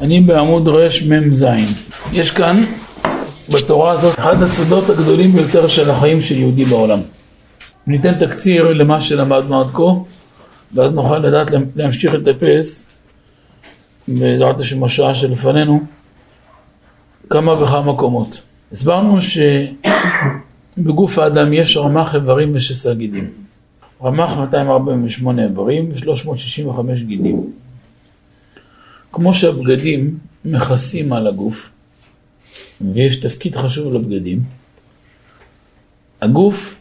אני בעמוד רמ"ז. יש כאן בתורה הזאת אחד הסודות הגדולים ביותר של החיים של יהודי בעולם. ניתן תקציר למה שלמדנו עד כה, ואז נוכל לדעת להמשיך לטפס בעזרת השם השעה שלפנינו כמה וכמה מקומות. הסברנו שבגוף האדם יש רמ"ח איברים ושסה גידים. רמ"ח 248 איברים ו-365 גידים. כמו שהבגדים מכסים על הגוף, ויש תפקיד חשוב לבגדים, הגוף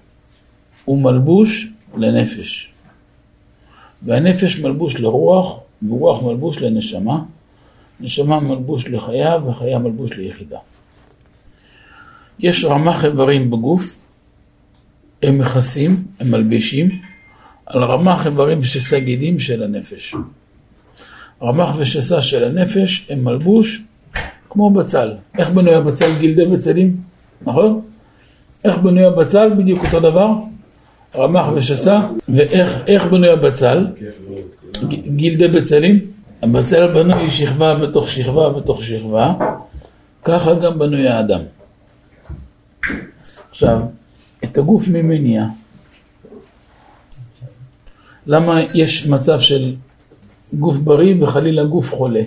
הוא מלבוש לנפש, והנפש מלבוש לרוח, ורוח מלבוש לנשמה, נשמה מלבוש לחיה, וחיה מלבוש ליחידה. יש רמ"ח איברים בגוף, הם מכסים, הם מלבישים, על רמ"ח איברים שסה גידים של הנפש. רמ"ח ושסה של הנפש הם מלבוש כמו בצל. איך בנוי הבצל גילדי בצלים? נכון? איך בנוי הבצל? בדיוק אותו דבר. רמ"ח ושסה, ואיך בנוי הבצל? גילדי בצלים. הבצל בנוי שכבה בתוך שכבה בתוך שכבה, ככה גם בנוי האדם. עכשיו, את הגוף מי מניע? למה יש מצב של גוף בריא וחלילה גוף חולה.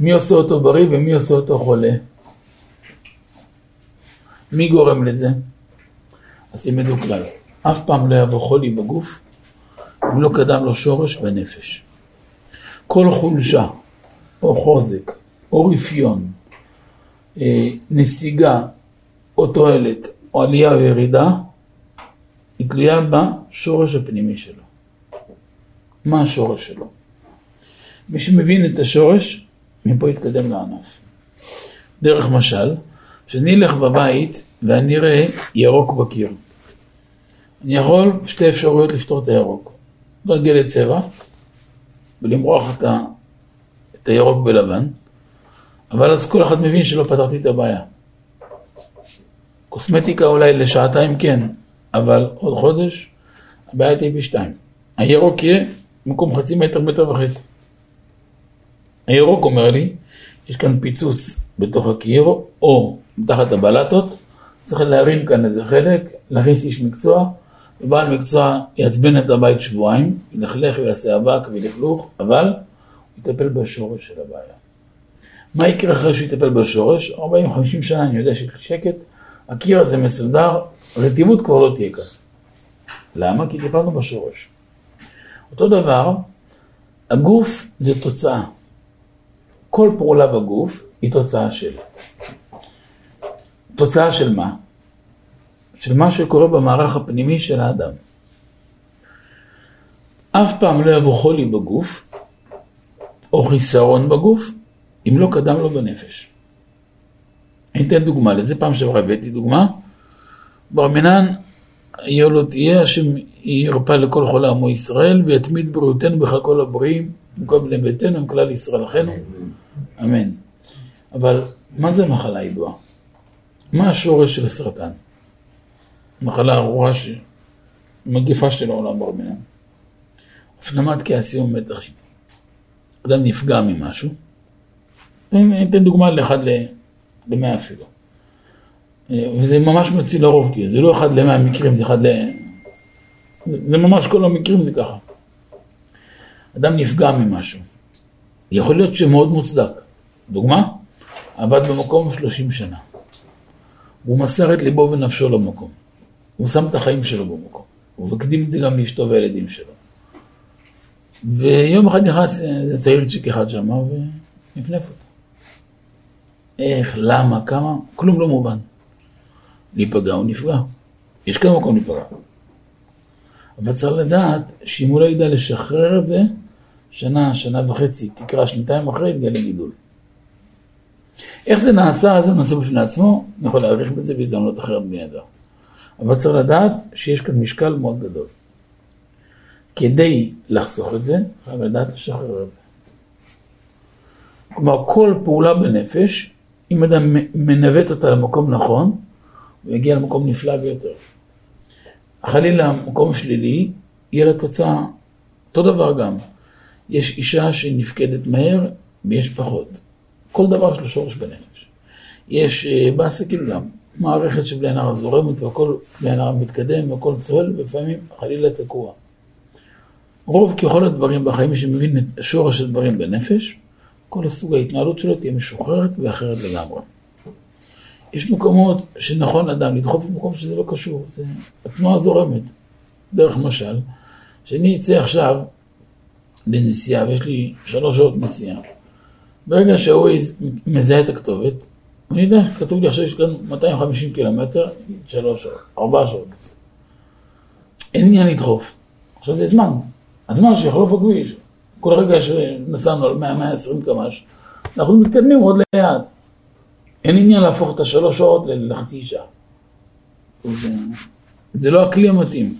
מי עושה אותו בריא ומי עושה אותו חולה? מי גורם לזה? אז תלמדו כלל, אף פעם לא יבוא חולי בגוף אם לא קדם לו שורש בנפש. כל חולשה או חוזק או רפיון, אה, נסיגה או תועלת או עלייה או ירידה, היא תלויה בשורש הפנימי שלו. מה השורש שלו? מי שמבין את השורש, מפה יתקדם לענף. דרך משל, שאני אלך בבית ואני אראה ירוק בקיר. אני יכול שתי אפשרויות לפתור את הירוק. לגלגל את צבע ולמרוח את, ה... את הירוק בלבן, אבל אז כל אחד מבין שלא פתרתי את הבעיה. קוסמטיקה אולי לשעתיים כן, אבל עוד חודש הבעיה תהיה פי שתיים. הירוק יהיה במקום חצי מטר, מטר וחצי. הירוק אומר לי, יש כאן פיצוץ בתוך הקיר, או מתחת הבלטות, צריך להרים כאן איזה חלק, להכניס איש מקצוע, ובעל מקצוע יעצבן את הבית שבועיים, ילכלך ויעשה אבק ולכלוך, אבל הוא יטפל בשורש של הבעיה. מה יקרה אחרי שהוא יטפל בשורש? 40-50 שנה אני יודע שקט, הקיר הזה מסודר, רטיבות כבר לא תהיה כאן. למה? כי טיפלנו בשורש. אותו דבר, הגוף זה תוצאה. כל פעולה בגוף היא תוצאה של. תוצאה של מה? של מה שקורה במערך הפנימי של האדם. אף פעם לא יבוא חולי בגוף, או חיסרון בגוף, אם לא קדם לו בנפש. אני אתן דוגמה לזה, פעם שעברה הבאתי דוגמה. בר מינן, היה לו תהיה, השם ירפא לכל חולה עמו ישראל, ויתמיד בריאותנו בך כל הבריאים, במקום ביתנו, עם כלל ישראל אחינו. אמן. אבל מה זה מחלה ידועה? מה השורש של הסרטן? מחלה ארורה מגפה של העולם ברמינן. הפנמת כעסים ומתחים. אדם נפגע ממשהו, אני אתן דוגמה לאחד למאה אפילו. וזה ממש מציל לרוב, כי זה לא אחד למאה מקרים, זה אחד ל... זה ממש כל המקרים זה ככה. אדם נפגע ממשהו. יכול להיות שמאוד מוצדק. דוגמה, עבד במקום 30 שנה. הוא מסר את ליבו ונפשו למקום. הוא שם את החיים שלו במקום. הוא מקדים את זה גם לאשתו והילדים שלו. ויום אחד נכנס איזה צעירצ'יק אחד שם ונפנף אותו. איך, למה, כמה, כלום לא מובן. להיפגע הוא נפגע. יש כאן מקום להיפגע. אבל צריך לדעת שאם הוא לא ידע לשחרר את זה, שנה, שנה וחצי, תקרא שנתיים אחרי, יתגלה גידול. איך זה נעשה, זה נעשה בפני עצמו, אני יכול להעריך בזה בהזדמנות אחרת בני אדם. אבל צריך לדעת שיש כאן משקל מאוד גדול. כדי לחסוך את זה, חייב לדעת לשחרר את זה. כלומר, כל פעולה בנפש, אם אדם מנווט אותה למקום נכון, הוא יגיע למקום נפלא ביותר. חלילה, מקום שלילי, יהיה לה תוצאה, אותו דבר גם. יש אישה שנפקדת מהר ויש פחות. כל דבר יש לו שורש בנפש. יש אה, בעסקים גם, מערכת של בני נער זורמת והכל בני נער מתקדם והכל צוהל, ולפעמים חלילה תקוע. רוב ככל הדברים בחיים, מי שמבין את שורש הדברים בנפש, כל הסוג ההתנהלות שלו תהיה משוחררת ואחרת לגמרי. יש מקומות שנכון אדם לדחוף במקום שזה לא קשור, זה התנועה זורמת. דרך משל, שאני אצא עכשיו לנסיעה ויש לי שלוש שעות נסיעה, ברגע שהווייז מזהה את הכתובת, אני יודע, כתוב לי עכשיו יש כאן 250 קילומטר, שלוש שעות, ארבע שעות. אין עניין לדחוף. עכשיו זה זמן, הזמן שיחלוף הכביש. כל רגע שנסענו על 100-120 קמ"ש, אנחנו מתקדמים עוד ליד. אין עניין להפוך את השלוש שעות לחצי שעה. זה, זה לא הכלי המתאים.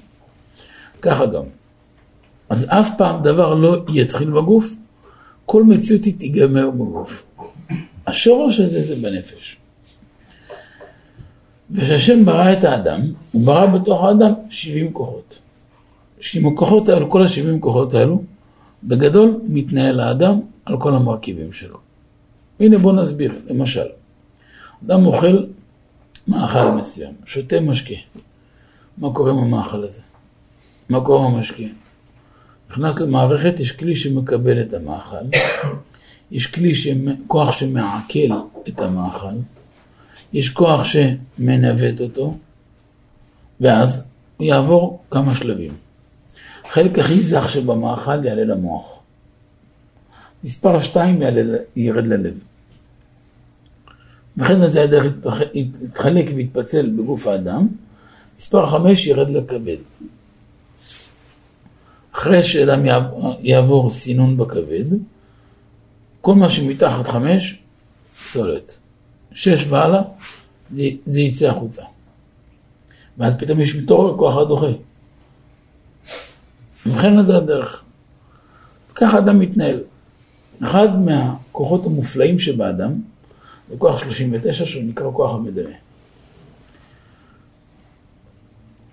ככה גם. אז אף פעם דבר לא יתחיל בגוף, כל מציאות היא תיגמר בגוף. השורש הזה זה בנפש. וכשהשם ברא את האדם, הוא ברא בתוך האדם 70 כוחות. עם הכוחות האלו, כל ה-70 כוחות האלו, בגדול מתנהל האדם על כל המרכיבים שלו. הנה בואו נסביר, למשל, אדם אוכל מאכל מסוים, שותה משקה. מה קורה עם המאכל הזה? מה קורה עם המשקה? נכנס למערכת, יש כלי שמקבל את המאכל, יש כלי, כוח שמעכל את המאכל, יש כוח שמנווט אותו, ואז הוא יעבור כמה שלבים. החלק הכי זך שבמאכל יעלה למוח. מספר שתיים יעלה, ירד ללב. וכן הזה הדרך יתחלק ויתפצל בגוף האדם, מספר חמש ירד לכבד. אחרי שאדם יעבור סינון בכבד, כל מה שמתחת חמש, פסולת. שש והלאה, זה יצא החוצה. ואז פתאום יש מתעורר כוח הדוחה. ובכן זה הדרך. ככה אדם מתנהל. אחד מהכוחות המופלאים שבאדם, זה כוח 39 שהוא נקרא כוח המדמה.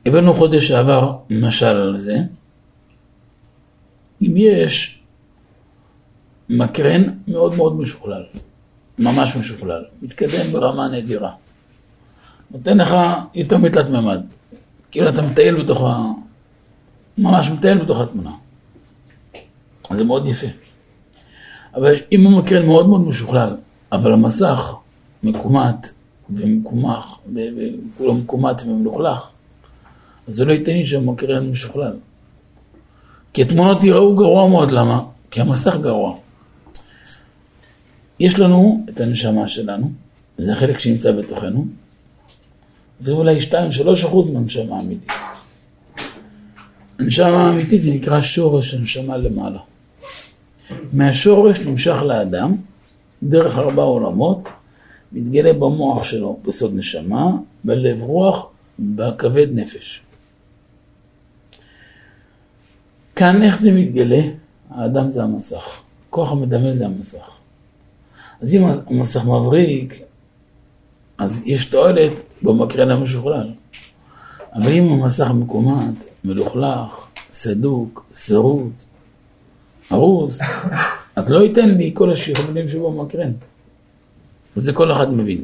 הבאנו חודש שעבר משל על זה. אם יש מקרן מאוד מאוד משוכלל, ממש משוכלל, מתקדם ברמה נדירה, נותן לך יותר מתלת מימד, כאילו אתה מטייל בתוך ה... ממש מטייל בתוך התמונה. אז זה מאוד יפה. אבל אם המקרן מאוד מאוד משוכלל, אבל המסך מקומט ומקומח, וכולו מקומט ומלוכלך, אז זה לא ייתן לי שהמקרן משוכלל. כי התמונות יראו גרוע מאוד, למה? כי המסך גרוע. יש לנו את הנשמה שלנו, זה החלק שנמצא בתוכנו, זה אולי 2-3 אחוז מהנשמה האמיתית. הנשמה האמיתית זה נקרא שורש הנשמה למעלה. מהשורש נמשך לאדם, דרך ארבע עולמות, מתגלה במוח שלו בסוד נשמה, בלב רוח, בכבד נפש. כאן איך זה מתגלה? האדם זה המסך, כוח המדמה זה המסך. אז אם המסך מבריק, אז יש תועלת במקרן המשוכלל. אבל אם המסך מקומט, מלוכלך, סדוק, שרוט, הרוס, אז לא ייתן לי כל השכבולים שבמקרן. וזה כל אחד מבין.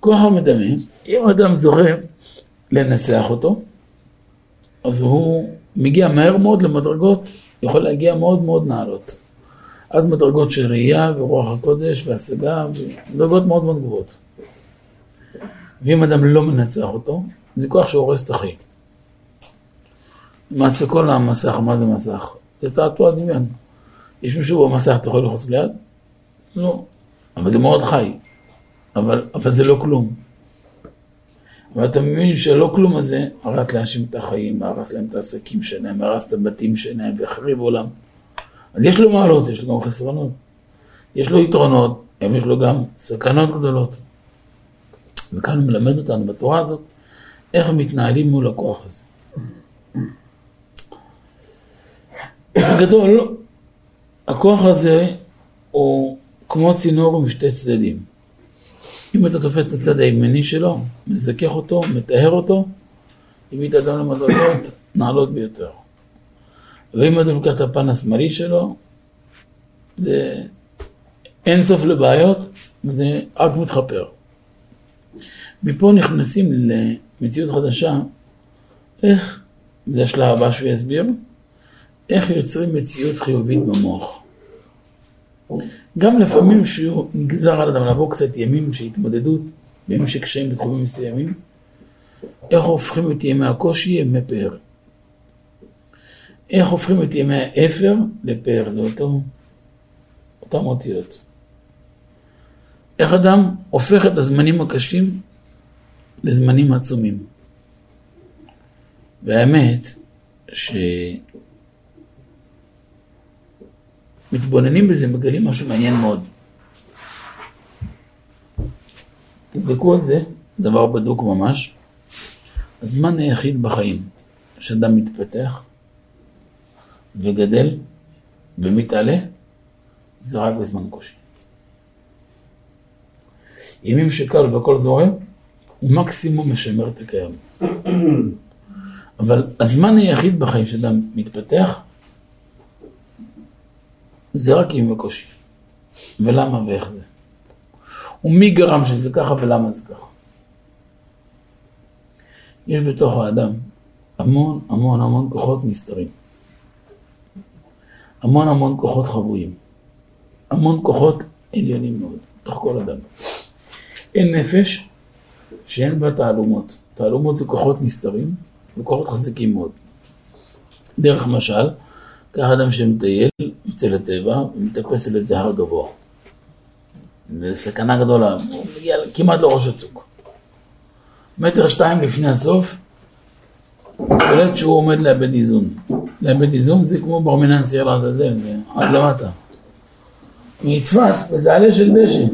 כוח המדמה, אם אדם זוכה לנצח אותו, אז הוא מגיע מהר מאוד למדרגות, יכול להגיע מאוד מאוד נעלות. עד מדרגות של ראייה ורוח הקודש והשגה, ודרגות מאוד מאוד גבוהות. ואם אדם לא מנצח אותו, זה כוח שהורס את החיים. למעשה כל המסך, מה זה מסך? זה תעתוע דמיון. יש מישהו במסך, אתה יכול ללחוץ ליד? לא. אבל זה מאוד חי. אבל, אבל זה לא כלום. אבל אתה מבין שלא כלום הזה הרס לאנשים את החיים, הרס להם את העסקים שלהם, הרס את הבתים שלהם והחריב עולם. אז יש לו מעלות, יש לו גם חסרונות. יש לו יתרונות, גם יש לו גם סכנות גדולות. וכאן הוא מלמד אותנו בתורה הזאת איך מתנהלים מול הכוח הזה. בגדול, הכוח הזה הוא כמו צינור משתי צדדים. אם אתה תופס את הצד הימני שלו, מזכך אותו, מטהר אותו, הביא את האדם למדרגות נעלות ביותר. ואם אתה לוקח את הפן השמאלי שלו, זה אין סוף לבעיות, וזה רק מתחפר. מפה נכנסים למציאות חדשה, איך, זה השלב הבא שהוא יסביר, איך יוצרים מציאות חיובית במוח. גם לפעמים שהוא נגזר על אדם לעבור קצת ימים של התמודדות, ימים של קשיים בתחומים מסוימים, איך הופכים את ימי הקושי ימי פאר. איך הופכים את ימי האפר לפאר, זה אותו, אותם אותיות. איך אדם הופך את הזמנים הקשים לזמנים עצומים. והאמת, שמתבוננים בזה, מגלים משהו מעניין מאוד. תבדקו על זה, דבר בדוק ממש. הזמן היחיד בחיים שאדם מתפתח וגדל ומתעלה, זה רק בזמן קושי. ימים שקל והכל זורם, הוא מקסימום משמר את הקיים. אבל הזמן היחיד בחיים שאדם מתפתח, זה רק עם הקושי. ולמה ואיך זה? ומי גרם שזה ככה ולמה זה ככה? יש בתוך האדם המון המון המון כוחות נסתרים. המון המון כוחות חבויים. המון כוחות עליונים מאוד, בתוך כל אדם. אין נפש שאין בה תעלומות. תעלומות זה כוחות נסתרים וכוחות חזקים מאוד. דרך משל, קח אדם שמטייל, יוצא לטבע ומטפס על איזה הר גבוה. זו סכנה גדולה, הוא מגיע כמעט לראש הצוק. מטר שתיים לפני הסוף, קולט שהוא עומד לאבד איזון. לאבד איזון זה כמו בר מינן סיר לעזאזל, זה עד למטה. הוא נתפס וזה עלה של דשא.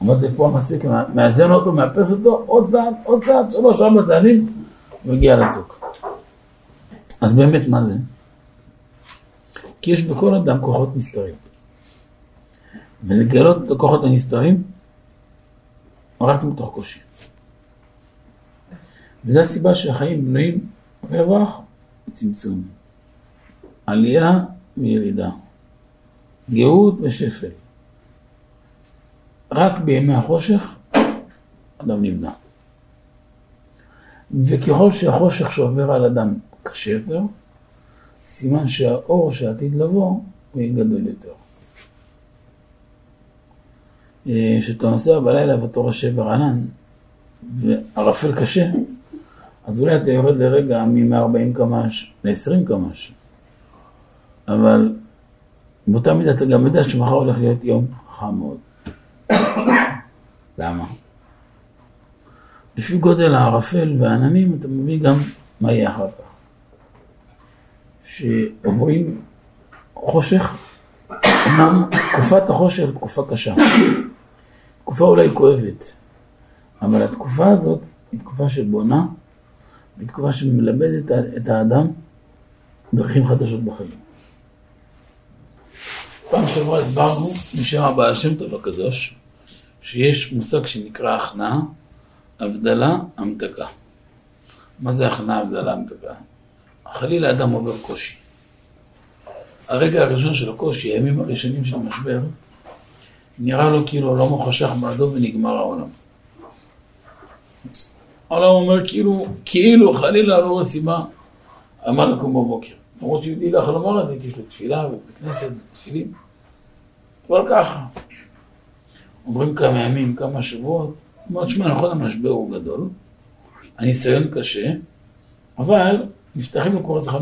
אבל זה פה מספיק, מאזן אותו, מאפס אותו, עוד צעד, עוד צעד, שלוש, ארבע צעדים, הוא הגיע לצוק. אז באמת מה זה? כי יש בכל אדם כוחות נסתרים. ולגלות את הכוחות הנסתרים רק מתוך קושי. וזו הסיבה שהחיים בנויים רווח וצמצום. עלייה וירידה. גאות ושפל. רק בימי החושך אדם נבנה. וככל שהחושך שעובר על אדם קשה יותר, סימן שהאור שעתיד לבוא הוא יהיה גדול יותר. כשאתה נוסע בלילה בתור השבר ענן וערפל קשה, אז אולי אתה יורד לרגע מ-140 קמ"ש ל-20 קמ"ש, אבל באותה מידה אתה גם יודע שמחר הולך להיות יום חם מאוד. למה? לפי גודל הערפל והעננים אתה מבין גם מה יהיה אחר כך. שעוברים חושך, אמנם תקופת החושך היא תקופה קשה. תקופה אולי כואבת, אבל התקופה הזאת היא תקופה שבונה, היא תקופה שמלמדת את האדם דרכים חדשות בחיים. פעם שעברה הסברנו, משם הבעל שם טוב הקדוש, שיש מושג שנקרא הכנעה, הבדלה, המתקה. מה זה הכנעה, הבדלה, המתקה? חלילה אדם עובר קושי. הרגע הראשון של הקושי, הימים הראשונים של המשבר, נראה לו כאילו העולם הוא חשך בעדו ונגמר העולם. העולם אומר כאילו, כאילו חלילה לא סיבה אמר לקום בבוקר. למרות שיהודי לא יכול לומר את זה, כי יש לו תפילה ובית כנסת ותפילין. אבל ככה. עוברים כמה ימים, כמה שבועות, אומרת, שמע, נכון המשבר הוא גדול, הניסיון קשה, אבל נפתחים לו כבר איזה 50-60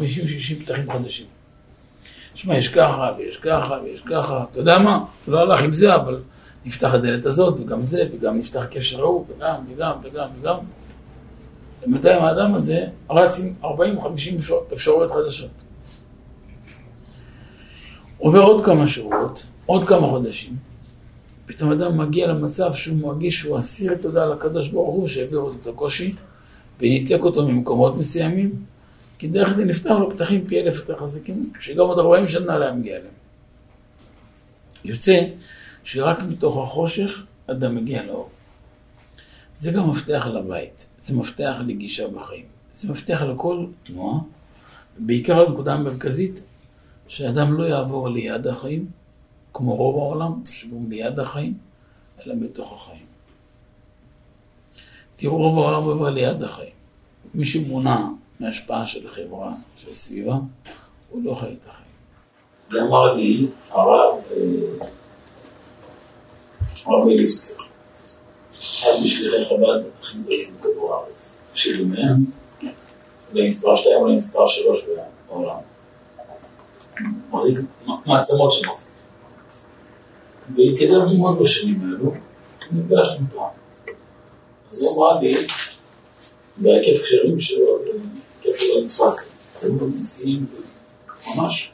פתחים חדשים. שמע, יש ככה, ויש ככה, ויש ככה, אתה יודע מה? לא הלך עם זה, אבל נפתח הדלת הזאת, וגם זה, וגם נפתח קשר ההוא, וגם, וגם, וגם, וגם. ובינתיים האדם הזה רץ עם 40-50 אפשרויות חדשות. עובר עוד כמה שבועות, עוד כמה חודשים, פתאום אדם מגיע למצב שהוא מרגיש שהוא אסיר תודה לקדוש ברוך הוא שהעביר אותו את הקושי וניתק אותו ממקומות מסוימים, כי דרך זה נפתח לו פתחים פי אלף יותר חזקים, שגם עוד 40 שנה לא מגיע אליהם. יוצא שרק מתוך החושך אדם מגיע לאור. זה גם מפתח לבית, זה מפתח לגישה בחיים, זה מפתח לכל תנועה, בעיקר לנקודה המרכזית, שאדם לא יעבור ליד החיים, כמו רוב העולם, שהוא ליד החיים, אלא בתוך החיים. תראו, רוב העולם עובר ליד החיים. מי שמונע מהשפעה של חברה, של סביבה, הוא לא חי את החיים. ואמר לי הרב, אה, הרב מליבסקי, אחד משליחי חב"ד הכי גדולים בכדור הארץ, שבמהם, אולי מספר שתיים, אולי מספר שלוש בעולם. מחזיק מעצמות של מחזיק. והתקדם מאוד בשנים האלו, נפגשנו פעם. אז הוא אמר לי, בהיקף קשרים שלו, זה שלא נתפס, הם מאוד נשיאים, ממש,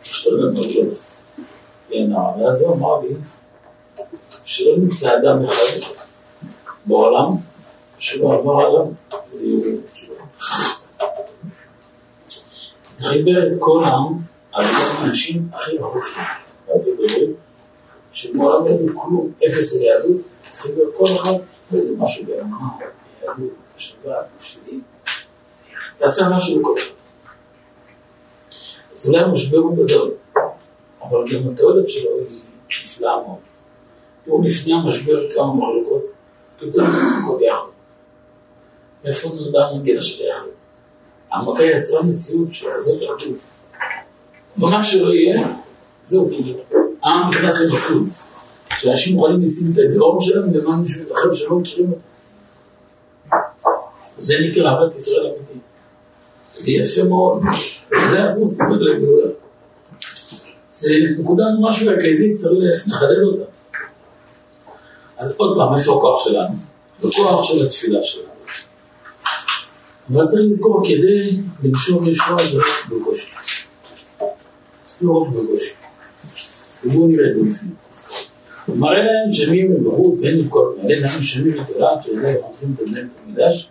משתולל מאוד לא לנער. ואז הוא אמר לי, שלא נמצא אדם אחד בעולם שלא עבר עליו זה חיבר את כל העם על כל האנשים הכי רחוקים בארצות הברית, שמעולם אין כלום, אפס ליהדות, זה חיבר כל אחד באיזה משהו באמונה, ביהדות, בשבת, בשבילי. תעשה משהו בכל אחד. אז אולי המשבר הוא גדול, אבל גם התועלת שלו היא נפלאה מאוד. תראו לפני המשבר כמה מחלוקות, פתאום הכל ביחד. מאיפה נולדה המנגינה של היחד? המכה יצרה מציאות של כזאת אחדות. ומה שלא יהיה, זהו כאילו. העם נכנס למסלול. שאנשים מוכנים לשים את הגאון שלהם למען מישהו אחר שלא מכירים אותו. זה נקרא אהבת ישראל. זה יפה מאוד. זה עצמו סיפור לגאולה. זה נקודה ממש מרכזית, צריך לחדד אותה. אז עוד פעם, איפה הכוח שלנו? בכוח של התפילה שלנו. אבל צריך לזכור כדי למשוך ישועה זה רק בקושי. לא רק בקושי. ובואו נראה את זה לפני. מראה להם שמים מבחוץ ואין לבכות, מעלה להם שמים את עולם שעדיין חותכים את הדלת המקדש,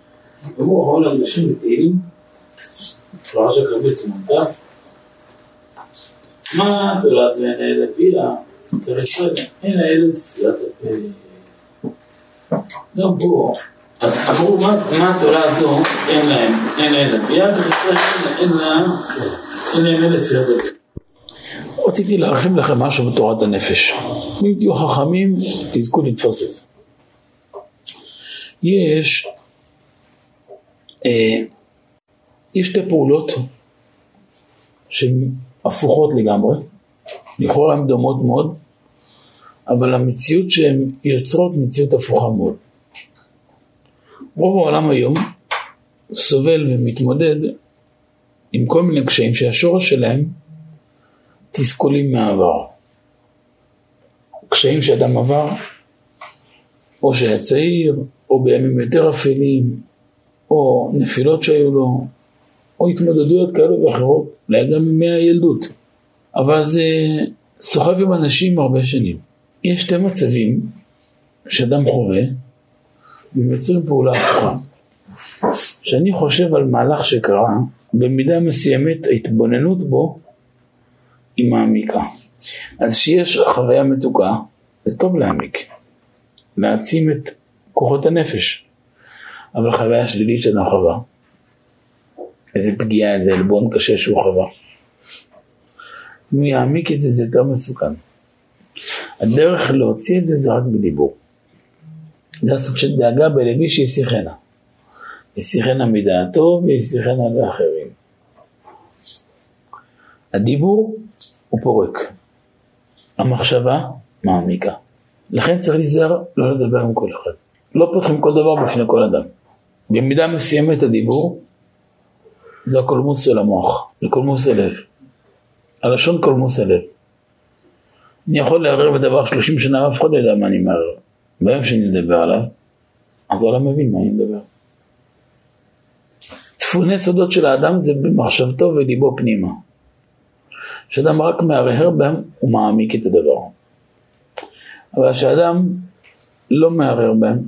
ואמרו אחרון הקדושים ותהילים, קרבץ מונטה, מה תולת ואין פיה, כרצה, אין האלה תפילת הפה. גם פה, אז אמרו מה התורה הזו, אין להם, אין להם ביד וחצרה, אין להם, אין להם אלף יד רציתי להרחיב לכם משהו בתורת הנפש. אם תהיו חכמים, תזכו לתפוס את זה. יש, אה, יש שתי פעולות שהן הפוכות לגמרי, לכאורה הן דומות מאוד, אבל המציאות שהן יוצרות מציאות הפוכה מאוד. רוב העולם היום סובל ומתמודד עם כל מיני קשיים שהשורש שלהם תסכולים מהעבר. קשיים שאדם עבר, או שהיה צעיר, או בימים יותר אפלים, או נפילות שהיו לו, או התמודדויות כאלו ואחרות, אולי גם מימי הילדות. אבל זה סוחב עם אנשים הרבה שנים. יש שתי מצבים שאדם חווה, ומייצרים פעולה הפוכה. כשאני חושב על מהלך שקרה, במידה מסוימת ההתבוננות בו היא מעמיקה. אז כשיש חוויה מתוקה, זה טוב להעמיק, להעצים את כוחות הנפש. אבל חוויה שלילית שאדם חווה, איזה פגיעה, איזה עלבון קשה שהוא חווה. אם הוא יעמיק את זה, זה יותר מסוכן. הדרך להוציא את זה זה רק בדיבור. זה הסוג של דאגה בלוי שישיחנה. ישיחנה מדעתו וישיחנה לאחרים. הדיבור הוא פורק. המחשבה מעמיקה. לכן צריך להיזהר לא לדבר עם כל אחד. לא פותחים כל דבר בפני כל אדם. במידה מסוימת הדיבור זה הקולמוס של המוח, זה קולמוס הלב. הלשון קולמוס הלב. אני יכול לערער בדבר 30 שנה, אף אחד לא יודע מה אני מערער. ביום שאני מדבר עליו, אז העולם מבין מה אני מדבר. צפוני סודות של האדם זה במחשבתו וליבו פנימה. כשאדם רק מהרהר בהם, הוא מעמיק את הדבר. אבל כשאדם לא מהרהר בהם,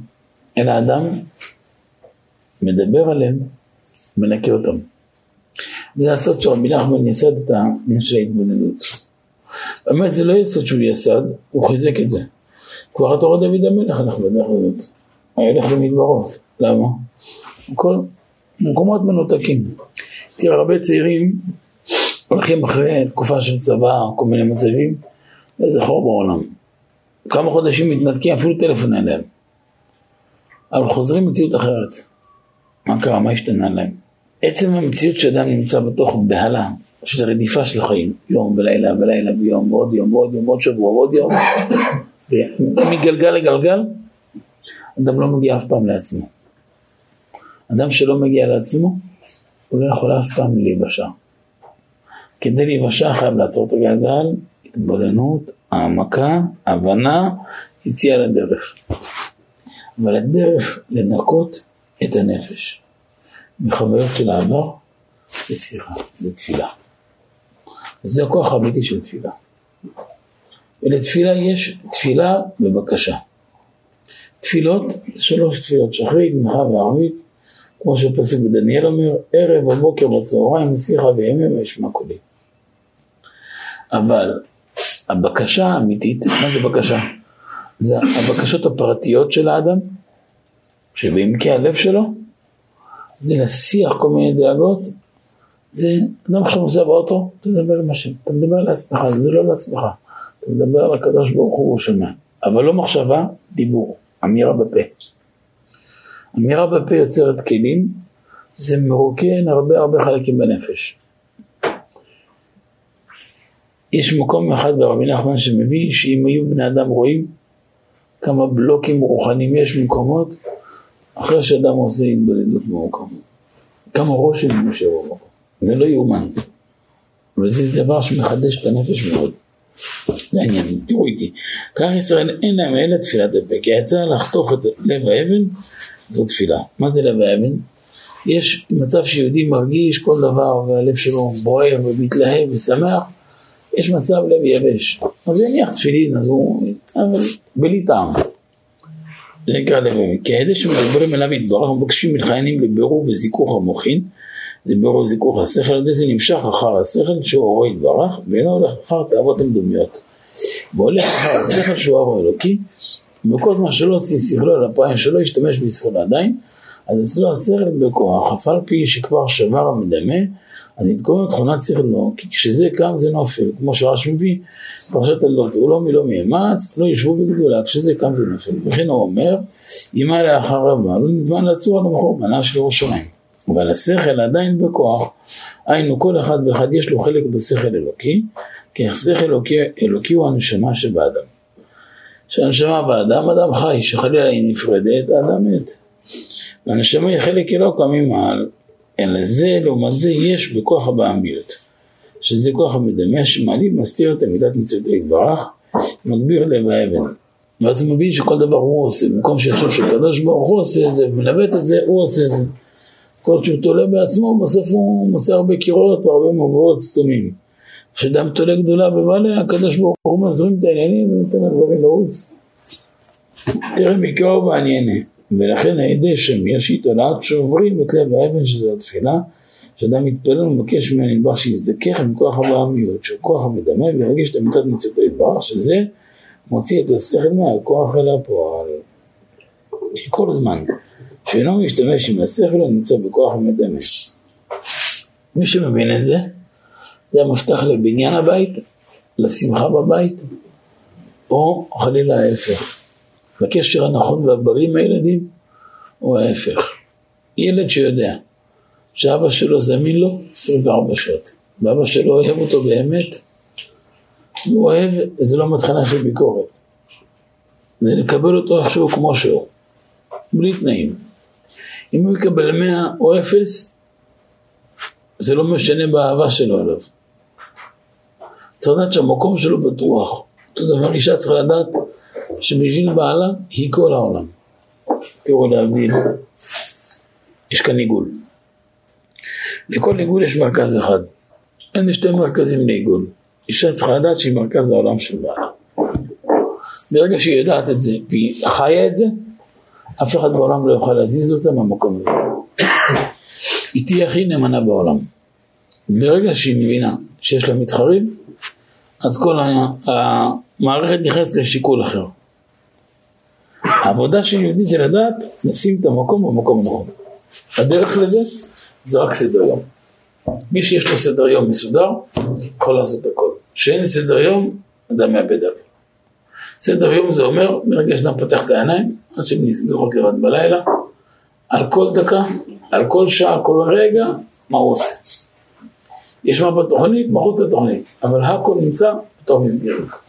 אלא אדם מדבר עליהם, מנקה אותם. וזה הסוד של רבי נחמן יסד את העניין של ההתבודדות. באמת זה לא יסוד שהוא יסד, הוא חיזק את זה. כבר תורת דוד המלך הלך בדרך הזאת. היה הולך במדברות. למה? כל מקומות מנותקים. תראה, הרבה צעירים הולכים אחרי תקופה של צבא, כל מיני מצבים, איזה חור בעולם. כמה חודשים מתנתקים, אפילו טלפון אין להם. אבל חוזרים למציאות אחרת. מה קרה? מה השתנה להם? עצם המציאות שאדם נמצא בתוך בהלה של רדיפה של החיים, יום ולילה ולילה ויום ועוד יום ועוד יום ועוד שבוע ועוד יום, ומגלגל לגלגל, אדם לא מגיע אף פעם לעצמו. אדם שלא מגיע לעצמו, הוא לא יכול אף פעם להיוושע. כדי להיוושע חייב לעצור את הגלגל, התבוננות, העמקה, הבנה, יציאה לדרך. אבל הדרך לנקות את הנפש מחוויות של העבר זה שיחה, זה הכוח האמיתי של תפילה. ולתפילה יש תפילה ובקשה. תפילות, שלוש תפילות, שחרית, מנחה וערבית, כמו שהפסוק בדניאל אומר, ערב, בבוקר, בצהריים, שיחה וימי וישמע קולי. אבל הבקשה האמיתית, מה זה בקשה? זה הבקשות הפרטיות של האדם, שבעמקי הלב שלו, זה להסיח כל מיני דאגות, זה אדם עכשיו נוסע באוטו, אתה מדבר עם השם, אתה מדבר לעצמך, זה לא לעצמך, אתה מדבר על הקדוש ברוך הוא שומע, אבל לא מחשבה, דיבור, אמירה בפה. אמירה בפה יוצרת כלים, זה מרוקן הרבה הרבה חלקים בנפש. יש מקום אחד ברבי נחמן שמביא שאם היו בני אדם רואים כמה בלוקים רוחניים יש במקומות אחרי שאדם עושה התבודדות במקום. כמה רושם יושב במקום. זה לא יאומן. וזה דבר שמחדש את הנפש מאוד. זה העניין, תראו איתי. כך ישראל אין להם אלא תפילת הפה, כי יצא לחתוך את לב האבן, זו תפילה. מה זה לב האבן? יש מצב שיהודי מרגיש כל דבר והלב שלו בוער ומתלהב ושמח, יש מצב לב יבש. אז הוא יניח תפילין, אז הוא... אבל בלי טעם. זה נקרא לב יבש. כי האלה שמדברים אליו יתברך מבקשים מתחיינים לבירור וזיכוך המוחין, זה בירור וזיכוך השכל, על זה נמשך אחר השכל שהוא אורו יתברך, ואינו הולך אחר תאוות המדומיות. והולך אחר השכל שהוא אורו אלוקי, וכל זמן שלא הוציא שכלו על הפעם שלא ישתמש בשכלו עדיין, אז אצלו השכל בכוח, אף על פי שכבר שבר המדמה, אז נתקום תכונת שכלו, כי כשזה קם זה נופל, כמו שרש מביא, פרשת הלוט, לא מלא מאמץ, לא ישבו בגדולה, כשזה קם זה נופל. וכן הוא אומר, אמא לאחר רבה, לא נדמן לצור על המחור, מנה של ירושלים. אבל השכל עדיין בכוח, היינו כל אחד ואחד יש לו חלק בשכל אלוקי, כי השכל אלוקי, אלוקי הוא הנשמה שבאדם. שהנשמה באדם, אדם חי, שחלילה היא נפרדת, האדם מת. והנשמה היא חלק אלוקה ממעל, אלא זה, לעומת זה, יש בכוח הבעמיות, שזה כוח המדמה שמעלים, מסתיר את אמיתת מציאותו יתברך, מגביר לב האבן. ואז הוא מבין שכל דבר הוא עושה, במקום שיחשוב שקדוש ברוך הוא עושה את זה, ומנווט את זה, הוא עושה את זה. כל שהוא תולה בעצמו, בסוף הוא מוצא הרבה קירות והרבה מבואות סתומים. כשאדם תולה גדולה בבעלה, הקדוש ברוך הוא מזרים את העניינים ונותן לדברים לרוץ. תראה מקרוב ועניינה. ולכן הידי שם יש התעלת שוברים את לב האבן שזו התפילה, שאדם מתפלל ומבקש ממנו נדבר שיזדכך עם כוח הבעמיות, שהוא כוח המדמה וירגיש את אמיתת מצוותו יתברך, שזה מוציא את השכל מהכוח אל הפועל. כל הזמן, שאינו משתמש עם השכל, הוא נמצא בכוח המדמה. מי שמבין את זה, זה המפתח לבניין הבית, לשמחה בבית, או חלילה ההפך. לקשר הנכון והבריא עם הילדים, או ההפך. ילד שיודע שאבא שלו זמין לו 24 שעות, ואבא שלו אוהב אותו באמת, הוא אוהב, וזה לא מתחנה של ביקורת. זה לקבל אותו עכשיו כמו שהוא, בלי תנאים. אם הוא יקבל 100 או 0, זה לא משנה באהבה שלו עליו. צריך לדעת שהמקום שלו בטוח. אותו דבר אישה צריכה לדעת שבשביל בעלה היא כל העולם. תראו להבין, יש כאן עיגול. לכל עיגול יש מרכז אחד. אין שתי מרכזים לעיגול. אישה צריכה לדעת שהיא מרכז העולם של בעלה. ברגע שהיא יודעת את זה והיא חיה את זה, אף אחד בעולם לא יוכל להזיז אותה מהמקום הזה. היא תהיה הכי נאמנה בעולם. ברגע שהיא מבינה שיש לה מתחרים, אז כל המערכת נכנסת לשיקול אחר. העבודה של יהודי זה לדעת לשים את המקום במקום הנכון. הדרך לזה זה רק סדר יום. מי שיש לו סדר יום מסודר, יכול לעשות הכל. כשאין סדר יום, אדם מאבד הכל. סדר יום זה אומר, מרגע שאדם פותח את העיניים, עד שהן נסגרות לבד בלילה, על כל דקה, על כל שעה, כל רגע, מה הוא עושה. יש מה בתוכנית, מחוץ לתוכנית, אבל הכל נמצא בתוך מסגרת.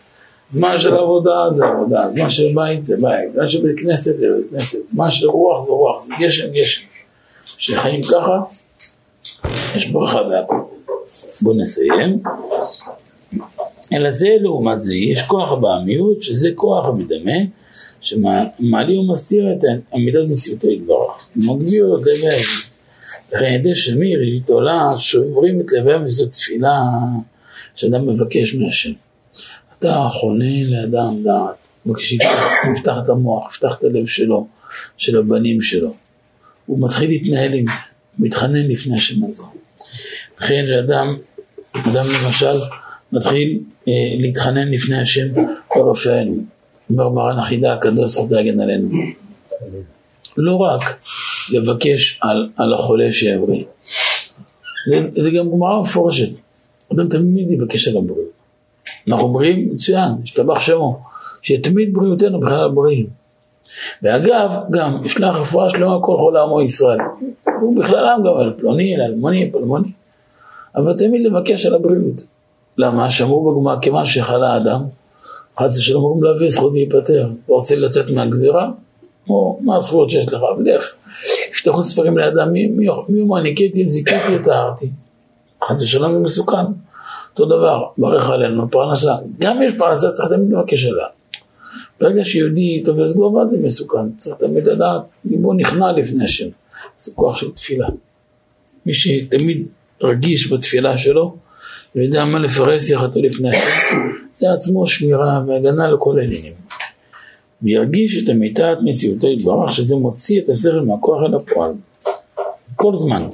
זמן של עבודה זה עבודה, זמן של בית זה בית, זמן של בית כנסת זה בית כנסת, זמן של רוח זה רוח, זה גשם גשם. כשחיים ככה, יש ברכה והכל. בואו נסיים. אלא זה לעומת זה, יש כוח הבעמיות, שזה כוח המדמה, שמעלי ומסתיר את עמידת מציאותו יתברך. מגביר את לבב. לכן ידי שמיר, ידית עולה, שוברים את לבב וזו תפילה שאדם מבקש מהשם. אתה חונה לאדם דעת, יפתח את המוח, יפתח את הלב שלו, של הבנים שלו. הוא מתחיל להתנהל עם זה, מתחנן לפני השם הזה. לכן שאדם, אדם למשל, מתחיל אה, להתחנן לפני השם ורפאנו. אומר מרן החידה הקדוש זכות להגן עלינו. לא רק לבקש על, על החולה שיבריא. זה, זה גם גמרא מפורשת. אדם תמיד יבקש על הבריאות. אנחנו בריאים, מצוין, השתבח שמו, שתמיד בריאותנו בכלל הבריאים. ואגב, גם ישלח רפואה שלמה כל חולה עמו ישראל. הוא בכללם גם על פלוני, על אלמוני, פלמוני. אבל תמיד לבקש על הבריאות. למה? שמעו בגמרא, כיוון שחלה אדם, חס ושלום אומרים להביא זכות להיפטר. אתה רוצה לצאת מהגזירה? או מה הזכויות שיש לך? אז לך. יפתחו ספרים לידם, מי הוא מעניקתי, זיכיתי, טהרתי. חס ושלום זה מסוכן. אותו דבר, ברך עלינו, פרנסה. גם יש פרנסה, צריך תמיד לבקש עליה. ברגע שיהודי תופס גובה זה מסוכן, צריך תמיד לדעת, ליבו נכנע לפני השם. זה כוח של תפילה. מי שתמיד רגיש בתפילה שלו, ויודע מה לפרס יחתו לפני השם, זה עצמו שמירה והגנה לכל העניינים. וירגיש את אמיתת מציאותו יתברך, שזה מוציא את השכל מהכוח אל הפועל. כל זמן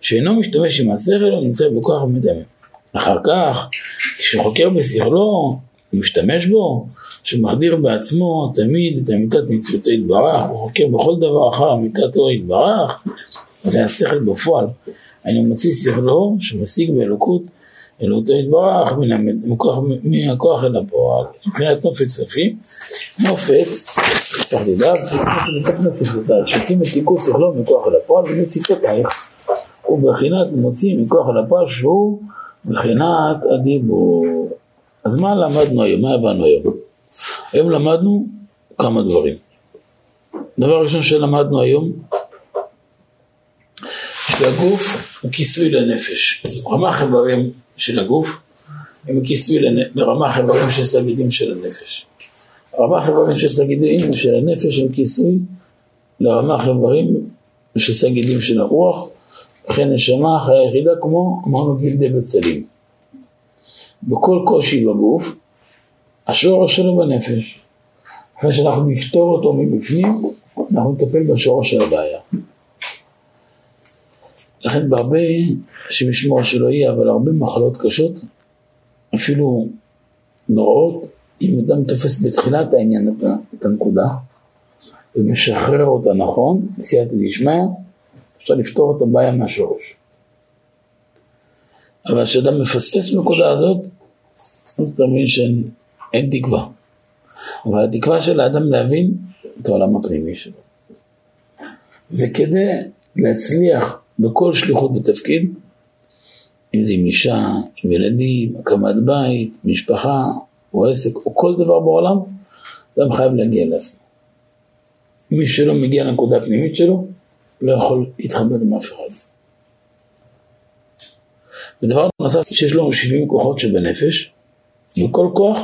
שאינו משתמש עם השכל, הוא נמצא בכוח המדמה. אחר כך, כשחוקר בשכלו, משתמש בו, שמחדיר בעצמו תמיד את אמיתת מציאותו יתברך, הוא חוקר בכל דבר אחר אמיתתו יתברך, זה השכל בפועל. אני מוציא שכלו שמשיג באלוקות אלוקותו יתברך מהכוח אל הפועל, מבחינת נופת צפי, נופת, כך לדעת, נופת שפתותיו, שיוצאים את תיקות שכלו מכוח אל הפועל, וזה שפתותייך, ובחינת מוציא מכוח אל הפועל שהוא בחינת הדיבור. אז מה למדנו היום? מה הבנו היום? היום למדנו כמה דברים. דבר ראשון שלמדנו היום, שהגוף הוא כיסוי לנפש. רמ"ח איברים של הגוף הם כיסוי לרמ"ח איברים של סגידים של הנפש. רמ"ח איברים של סגידים של הנפש הם כיסוי לרמ"ח איברים של סגידים של הרוח, וכן נשמה החיה היחידה כמו אמרנו גילדי בצלים. בכל קושי בגוף, השורש שלו בנפש. אחרי שאנחנו נפתור אותו מבפנים, אנחנו נטפל בשורש של הבעיה. לכן בהרבה, השם ישמור שלא יהיה, אבל הרבה מחלות קשות, אפילו נוראות, אם אדם תופס בתחילת העניין את הנקודה, ומשחרר אותה נכון, בסייעתא דשמיא, אפשר לפתור את הבעיה מהשורש. אבל כשאדם מפספס בנקודה הזאת, אז אתה מבין שאין תקווה. אבל התקווה של האדם להבין את העולם הפנימי שלו. וכדי להצליח בכל שליחות ותפקיד, אם זה עם אישה, עם ילדים, הקמת בית, משפחה, או עסק, או כל דבר בעולם, אדם חייב להגיע לעצמו. מי שלא מגיע לנקודה הפנימית שלו, לא יכול להתחבר עם אף אחד. ודבר נוסף, שיש לנו 70 כוחות שבנפש, וכל כוח,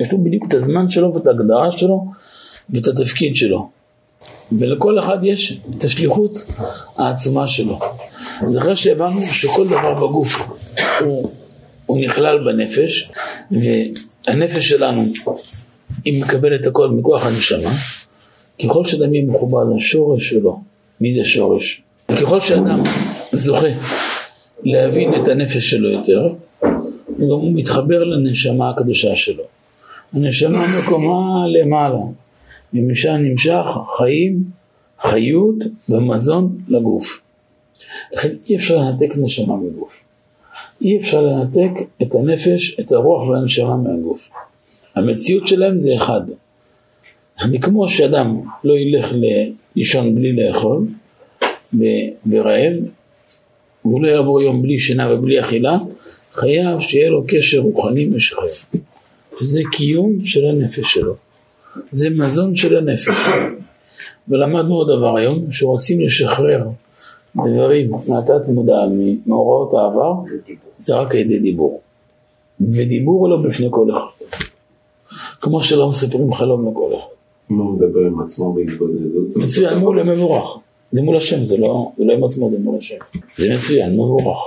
יש לו בדיוק את הזמן שלו ואת ההגדרה שלו ואת התפקיד שלו. ולכל אחד יש את השליחות העצומה שלו. אז אחרי שהבנו שכל דבר בגוף הוא, הוא נכלל בנפש, והנפש שלנו, היא מקבלת הכל מכוח הנשמה, ככל יהיה מחובר לשורש שלו, זה שורש? וככל שאדם זוכה להבין את הנפש שלו יותר, גם הוא מתחבר לנשמה הקדושה שלו. הנשמה מקומה למעלה, ומשם נמשך חיים, חיות ומזון לגוף. לכן אי אפשר לנתק נשמה מגוף. אי אפשר לנתק את הנפש, את הרוח והנשמה מהגוף. המציאות שלהם זה אחד. אני כמו שאדם לא ילך לישון בלי לאכול ורעב, והוא לא יעבור יום בלי שינה ובלי אכילה, חייב שיהיה לו קשר רוחני משחרר. שזה קיום של הנפש שלו. זה מזון של הנפש. ולמדנו עוד דבר היום, שרוצים לשחרר דברים מהתת מודע ממאורעות העבר, זה רק על ידי דיבור. ודיבור לא בפני כל אחד. כמו שלא מספרים חלום לכל אחד. אם הוא מדבר עם עצמו בהתבודדות? מצוין, מול מבורך. זה מול השם, זה לא, זה לא עם עצמו, זה מול השם. זה מצוין, מבורך.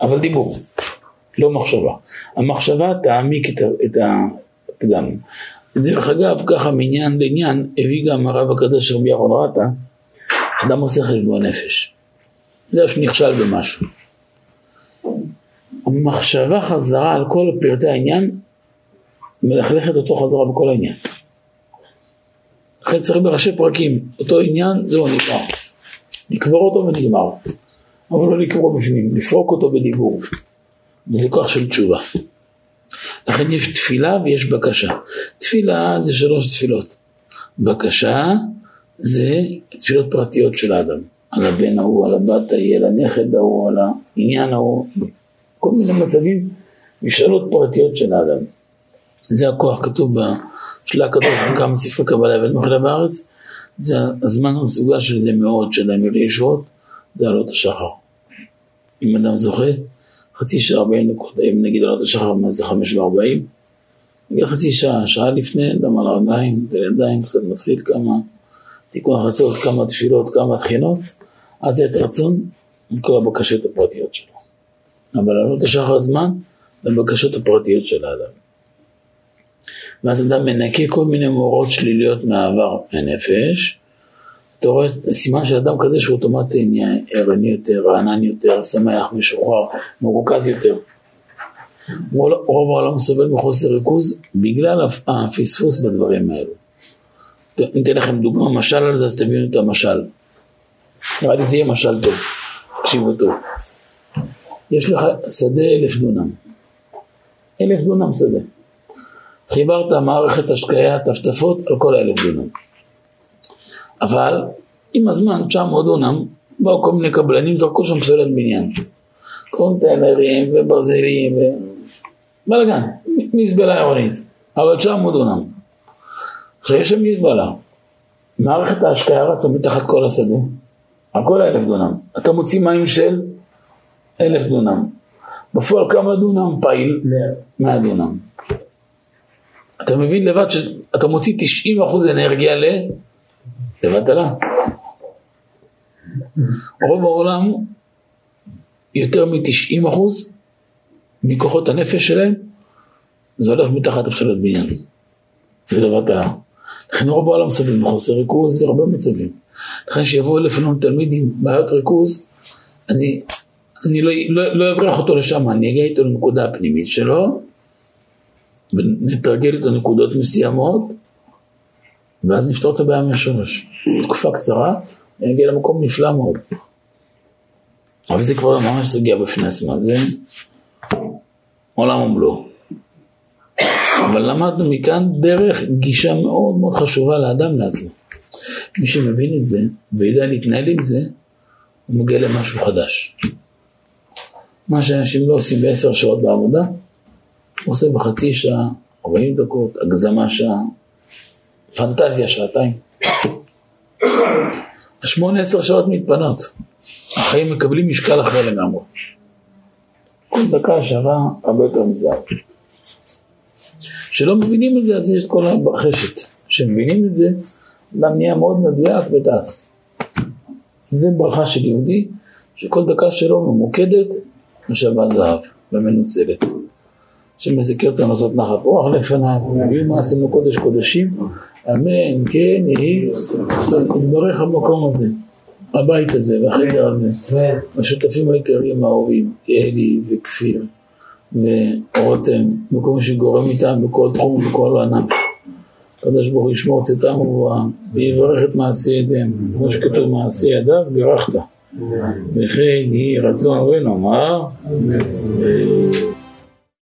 אבל דיבור, לא מחשבה. המחשבה תעמיק את, את הפגם. דרך אגב, ככה מעניין לעניין, הביא גם הרב הקדוש רבי אהרון רטה, אדם עושה חשבון נפש. יודע שהוא נכשל במשהו. המחשבה חזרה על כל פרטי העניין, מלכלכת אותו חזרה בכל העניין. לכן צריך בראשי פרקים, אותו עניין, זהו נגמר. לקבור אותו ונגמר. אבל לא לקרוא בפנים, לפרוק אותו בדיבור. וזה כוח של תשובה. לכן יש תפילה ויש בקשה. תפילה זה שלוש תפילות. בקשה זה תפילות פרטיות של האדם. על הבן ההוא, על הבת ההיא, על הנכד ההוא, על העניין ההוא. כל מיני מצבים, משאלות פרטיות של האדם. זה הכוח כתוב בשלה הקדוש בכמה ספרי קבלה ולמחילה בארץ. זה הזמן המסוגל של זה מאוד, של אמירי ישועות, זה עלות השחר. אם אדם זוכה, חצי שעה ארבעים דקות, אם נגיד עלות השחר מה זה חמש וארבעים, נגיד חצי שעה, שעה לפני, דם על הרגליים, ידיים, קצת מפליט כמה תיקון החצות, כמה תפילות, כמה תחינות, אז זה את רצון עם כל הבקשות הפרטיות שלו. אבל עלות השחר זמן לבקשות הפרטיות של האדם. ואז אדם מנקה כל מיני מאורות שליליות מהעבר מהנפש. אתה רואה סימן של אדם כזה שהוא אוטומטי נהיה ערני יותר, רענן יותר, שמח, משוחרר, מרוכז יותר. רוב העולם סובל מחוסר ריכוז בגלל הפספוס בדברים האלו. אני אתן לכם דוגמה, משל על זה, אז תבינו את המשל. נראה לי זה יהיה משל טוב, תקשיבו טוב. יש לך שדה אלף דונם. אלף דונם שדה. חיברת מערכת השקיה, טפטפות על כל האלף דונם. אבל עם הזמן, 900 דונם, באו כל מיני קבלנים, זרקו שם פסולת בניין. קונטיינרים וברזלים ו... בלאגן, מזבלה עירונית, אבל 900 דונם. עכשיו יש שם מזבלה, מערכת ההשקיה רצה מתחת כל השדה, על כל האלף דונם. אתה מוציא מים של אלף דונם. בפועל כמה דונם פעיל? 100 דונם. אתה מבין לבד שאתה מוציא 90% אנרגיה ל... לבטלה. רוב העולם, יותר מ-90% מכוחות הנפש שלהם, זה הולך מתחת לפסולת בניין. זה לבטלה. לכן רוב העולם סביב מחוסר ריכוז והרבה מצבים. לכן שיבואו לפנינו תלמיד עם בעיות ריכוז, אני, אני לא, לא, לא אבריח אותו לשם, אני אגיע איתו לנקודה הפנימית שלו, ונתרגל איתו נקודות מסוימות, ואז נפתור את הבעיה מהשורש. תקופה קצרה, ונגיע למקום נפלא מאוד. אבל זה כבר ממש סוגיה בפני עצמה, זה עולם ומלואו. אבל למדנו מכאן דרך גישה מאוד מאוד חשובה לאדם לעצמו. מי שמבין את זה ויודע להתנהל עם זה, הוא מגיע למשהו חדש. מה שאנשים לא עושים בעשר שעות בעבודה, עושה בחצי שעה, 40 דקות, הגזמה שעה, פנטזיה שעתיים. השמונה עשר שעות מתפנות, החיים מקבלים משקל אחר לגמרי. כל דקה שווה הרבה יותר מזהב. כשלא מבינים את זה, אז יש את כל החשת. כשמבינים את זה, אדם נהיה מאוד מדויק וטס. זה ברכה של יהודי, שכל דקה שלו ממוקדת משאבה זהב ומנוצלת. שמזכה אותנו לעשות נחת רוח לפניו, ויהיו מעשינו קודש קודשים, אמן, כן, יהי, יתברך המקום הזה, הבית הזה והחדר הזה, השותפים העיקריים האהובים, אלי וכפיר ורותם, מקום שגורם איתם בכל תחום ובכל ענף. הקדוש ברוך הוא ישמור צאתם ובואם, ויברך את מעשי ידיהם, כמו שכתוב מעשי ידיו, בירכת. וכן יהי רצון ונאמר.